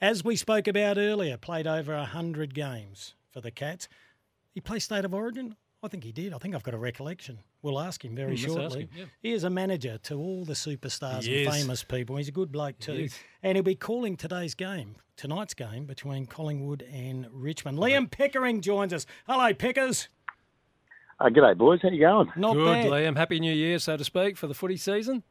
as we spoke about earlier, played over 100 games for the Cats. He played State of Origin? I think he did. I think I've got a recollection. We'll ask him very Mm, let's shortly. him, yeah. He is a manager to all the superstars He and is. famous people. He's a good bloke too. is. And he'll be calling today's game, tonight's game between Collingwood and Richmond. Liam Pickering joins us. Hello, Pickers. Uh, g'day, boys. How you going? Not Good, bad. Liam. Happy New Year, so to speak, for the footy season.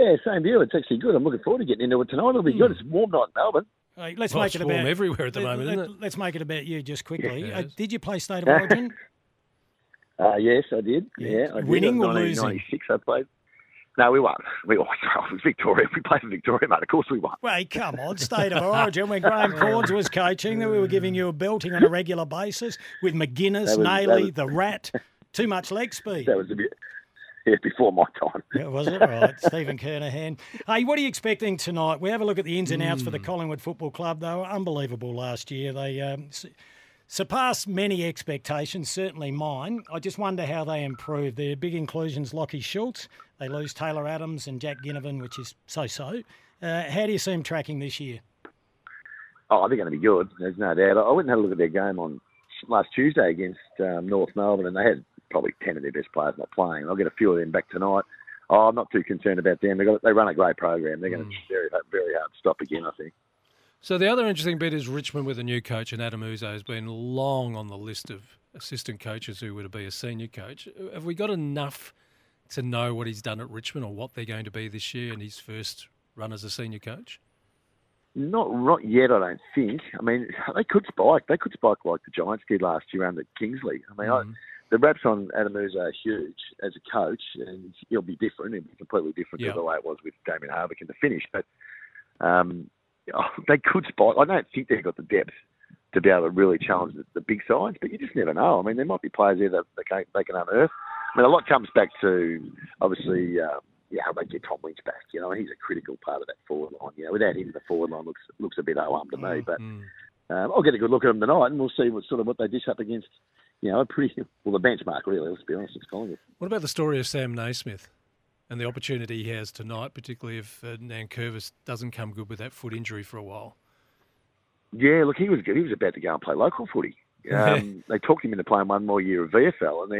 Sa- Yeah, same deal. It's actually good. I'm looking forward to getting into it tonight. It'll be good. It's a warm night in Melbourne. Hey, let's Well, make it's it warm about everywhere at the moment, isn't it? Let's make it about you just quickly. Yeah, Uh, did you play State of Origin? Uh, yes, I did. Yeah. Yeah, I did. Winning In or losing? 1996, I played. No, we won. We won. It was Victoria. We played for Victoria, mate. Of course we won. Wait, come on, State of Origin. When Graham Cornes was coaching, we were giving you a belting on a regular basis with McGuinness, That was- that was- the Rat. Too much leg speed. That was a bit yeah, before my time. Yeah, was it? Right, Stephen Kernahan. Hey, what are you expecting tonight? We have a look at the ins and outs Hmm. for the Collingwood Football Club. They were unbelievable last year. They um, surpassed many expectations, certainly mine. I just wonder how they improve. Their big inclusions, Lachie Schultz. They lose Taylor Adams and Jack Ginnivan, which is so-so. Uh, how do you see them tracking this year? Oh, they're going to be good. There's no doubt. I went and had a look at their game on last Tuesday against um, North Melbourne, and they had probably ten of their best players not playing. I'll get a few of them back tonight. Oh, I'm not too concerned about them. They got they run a great program. They're going to be very very hard to stop again. I think. So the other interesting bit is Richmond with a new coach, and Adem Yze has been long on the list of assistant coaches who were to be a senior coach. Have we got enough to know what he's done at Richmond or what they're going to be this year in his first run as a senior coach? Not not yet, I don't think. I mean, they could spike. They could spike like the Giants did last year under Kingsley. I mean, I, hmm. The wraps on Adem Yze are huge as a coach, and he'll be different. He'll be completely different Yeah. to the way it was with Damien Hardwick in the finish. But um, oh, they could spot. I don't think they've got the depth to be able to really challenge the, the big sides, but you just never know. I mean, there might be players there that they can, they can unearth. I mean, a lot comes back to obviously. Uh, yeah, how they get Tom Lynch back. You know, he's a critical part of that forward line. You know, without him, the forward line looks looks a bit arm to me. But Mm. um, I'll get a good look at him tonight, and we'll see what sort of what they dish up against. You know, a pretty well the benchmark really. Let's be honest, it's Collingwood. What about the story of Sam Naismith and the opportunity he has tonight, particularly if uh, Nankervis doesn't come good with that foot injury for a while? Yeah, look, he was good. He was about to go and play local footy. Um, they talked him into playing one more year of VFL, and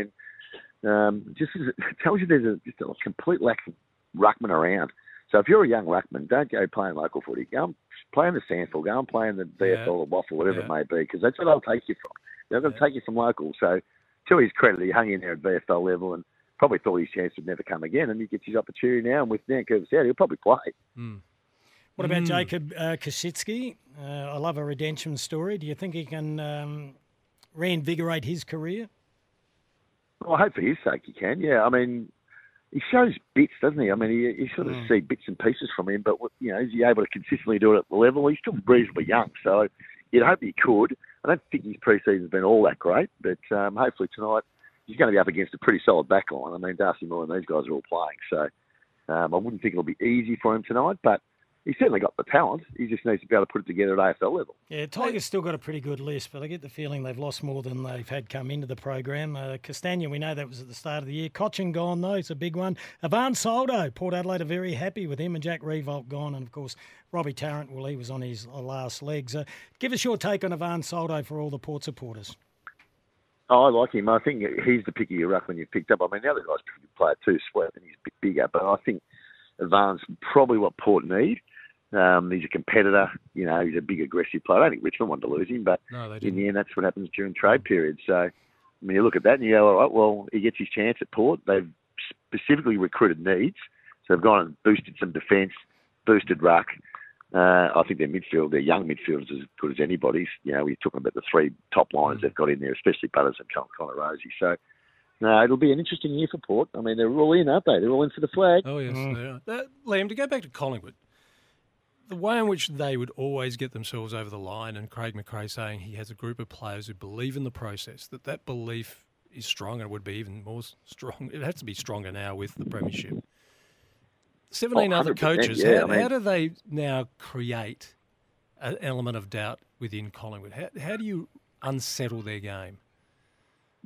then um, just it tells you there's a, just a complete lack of ruckman around. So if you're a young ruckman, don't go playing local footy. Go and play in the SANFL, go and play in the VFL Yeah. or WAFL, whatever Yeah. it may be, because that's where they'll take you from. They're going to take you from local. So to his credit, he hung in there at VFL level and probably thought his chance would never come again, and he gets his opportunity now. And with Dan Nankervis out, he'll probably play. What about Mm. Jacob uh, Koschitzke? Uh, I love a redemption story. Do you think he can um, reinvigorate his career? Well, I hope for his sake he can. Yeah, I mean, he shows bits, doesn't he? I mean, you, you sort of see bits and pieces from him, but you know, is he able to consistently do it at the level? He's still reasonably young, so you'd hope he could. I don't think his pre-season's been all that great, but um, hopefully tonight he's going to be up against a pretty solid back line. I mean, Darcy Moore and these guys are all playing, so um, I wouldn't think it'll be easy for him tonight, but he's certainly got the talent. He just needs to be able to put it together at AFL level. Yeah, Tigers still got a pretty good list, but I get the feeling they've lost more than they've had come into the program. Uh, Castagna, we know that was at the start of the year. Cotchin gone, though, it's a big one. Ivan Soldo, Port Adelaide are very happy with him, and Jack Riewoldt gone, and of course, Robbie Tarrant, well, he was on his last legs. Uh, give us your take on Ivan Soldo for all the Port supporters. Oh, I like him. I think he's the pick of pickier ruckman you've picked up. I mean, the other guy's a pretty good player too, Sweet, and he's bigger. But I think Ivan's probably what Port need. Um, he's a competitor. You know, he's a big, aggressive player. I don't think Richmond wanted to lose him, but No, in the end, that's what happens during trade periods. So, I mean, you look at that and you go, all right, well, he gets his chance at Port. They've specifically recruited needs. So they've gone and boosted some defence, boosted ruck. Uh, I think their midfield, their young midfield is as good as anybody's. You know, we're talking about the three top lines they've got in there, especially Butters and Con- Connor Rozee. So, no, it'll be an interesting year for Port. I mean, they're all in, aren't they? They're all in for the flag. Oh, yes. they are. That, Liam, to go back to Collingwood, the way in which they would always get themselves over the line, and Craig McRae saying he has a group of players who believe in the process, that that belief is strong and would be even more strong. It has to be stronger now with the Premiership. 17 Oh, other coaches, yeah, how, how do they now create an element of doubt within Collingwood? How, how do you unsettle their game?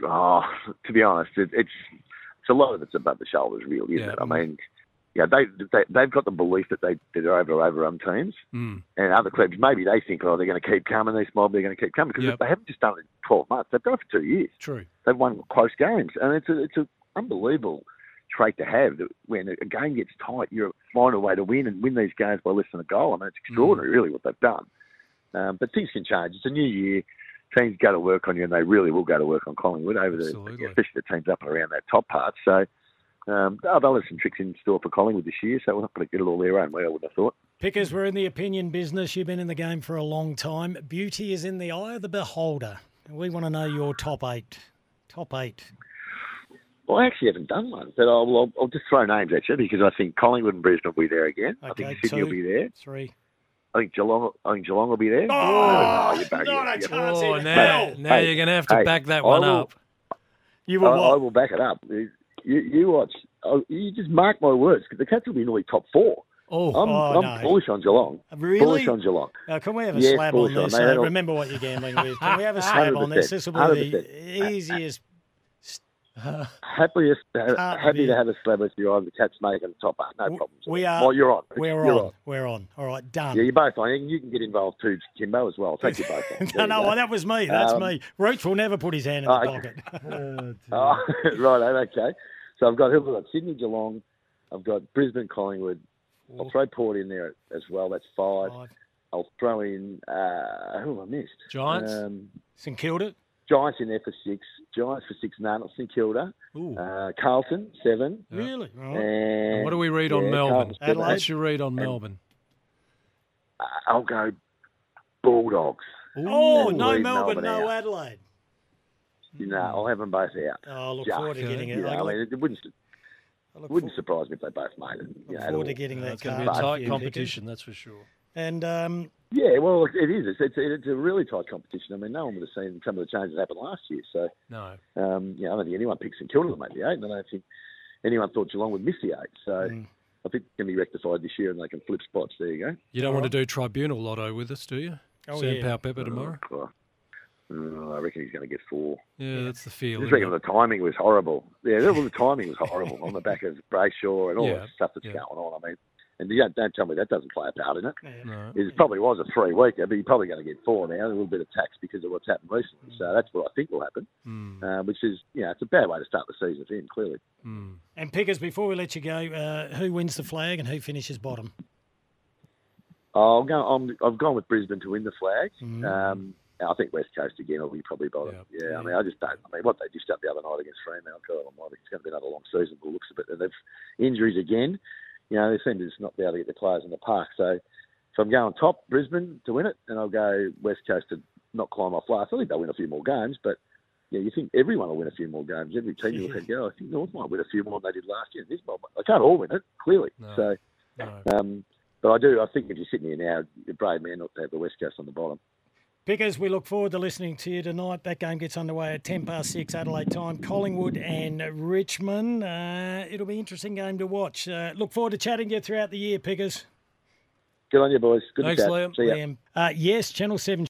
Oh, to be honest, it, it's it's a lot of it's above the shoulders, really, isn't Yeah. it? I mean, yeah, they, they they've got the belief that they they're over overrun teams, Mm. and other clubs maybe they think, oh, they're going to keep coming. These mob, they're going to keep coming because Yep. they haven't just done it in twelve months. They've done it for two years. True. They've won close games, and it's a, it's an unbelievable trait to have. That when a game gets tight, you're finding a way to win and win these games by less than a goal. I mean, it's extraordinary, really, what they've done. Um, but things can change. It's a new year. Teams go to work on you, and they really will go to work on Collingwood over the, Absolutely. especially the teams up and around that top part. So. Um, oh, they'll have some tricks in store for Collingwood this year, so we're not going to get it all their own way, I would have thought. Pickers, we're in the opinion business. You've been in the game for a long time. Beauty is in the eye of the beholder. We want to know your top eight. Top eight. Well, I actually haven't done one, but I'll, I'll, I'll just throw names at you because I think Collingwood and Brisbane will be there again. I Okay, think Sydney two. will be there. Three. I think Geelong. I think Geelong will be there. Oh, you're back- not a you're- chance Oh, now, hell. now Hey, you're going to have to hey, back that I one will- up. You I, I will back it up. You, you watch. oh, You just mark my words. 'cause The Cats will be nearly top four. Oh, I'm, Oh, I'm no. bullish on Geelong. Really? Bullish on Geelong. Uh, can we have a Yes, slab on bullish on this? Uh, remember what you're gambling with. Can we have a slab on this? This will be the 100%. easiest. Happiest, Can't happy be. to have a slab with you on the Cats making the top eight. No W- problems. we are- Well, you're on. We're you're on. We're on. All right, done. Yeah, you're both on. You can get involved too, Kymbo, as well. I'll you both on. There no, no, well, that was me. That's Um, me. Rooch will never put his hand in the okay. pocket. Oh, right, okay. So I've got who have got? Sydney, Geelong. I've got Brisbane, Collingwood. I'll throw Port in there as well. That's five. Five. I'll throw in uh, who have I missed? Giants? Um, St Kilda. Giants in there for six. Giants for six. None. St Kilda. Ooh, Uh, Carlton seven. really? All right. And what do we read on Melbourne? Carlton, seven. Adelaide? What's your read on Melbourne? Uh, I'll go Bulldogs. Oh, no Melbourne, Melbourne no. Adelaide. You know, I'll have them both out. Oh, I look Just, forward to getting it. you know, I I mean, it wouldn't I look wouldn't for- surprise me if they both made it. You look know, at forward to getting Uh, that it's going to be a tight you, competition, that's for sure. And um, Yeah, well, it is. It's, it's, it's a really tight competition. I mean, no one would have seen some of the changes that happened last year. So, No. um, you know, I don't think anyone picked St Kilda to make the eight, and I don't think anyone thought Geelong would miss the eight. So, Mm. I think it can be rectified this year, and they can flip spots. There you go. You don't want to do tribunal lotto with us, do you? Oh, Sam yeah. Powell-Pepper tomorrow? Oh, oh, I reckon he's going to get four. Yeah, that's the feel. I just reckon the timing was horrible. Yeah, the the timing was horrible on the back of Brayshaw and all Yeah, that stuff that's yeah. going on. I mean, and you don't, don't tell me that doesn't play a part in it. yeah. No. It probably was a three weeker, but you're probably going to get four now. A little bit of tax because of what's happened recently. So that's what I think will happen. Mm, uh, which is, you know, it's a bad way to start the season for him, clearly. mm. and Pickers, before we let you go, uh, who wins the flag and who finishes bottom? I'll go, I'm, I've gone with Brisbane to win the flag. Mm. Um, and I think West Coast again will be probably bottom. Yeah. Yeah, I mean, I just don't. I mean, what they dished up the other night against Fremantle, God almighty, it's going to be another long season. But looks a bit. And they've injuries again. You know, they seem to just not be able to get the players in the park. So, so I'm going top Brisbane to win it, and I'll go West Coast to not climb off last. I think they'll win a few more games, but yeah, you think everyone will win a few more games. Every team you look at, go, I think North might win a few more than they did last year. This might, they can't all win it, clearly. No. So, No. um, but I do. I think if you're sitting here now, you're a brave man not to have the West Coast on the bottom. Pickers, we look forward to listening to you tonight. That game gets underway at 10 past 6 Adelaide time. Collingwood and Richmond. Uh, it'll be an interesting game to watch. Uh, look forward to chatting to you throughout the year, Pickers. Good on you, boys. Good Thanks, to chat. Liam. See ya. Liam. Uh, yes, Channel 7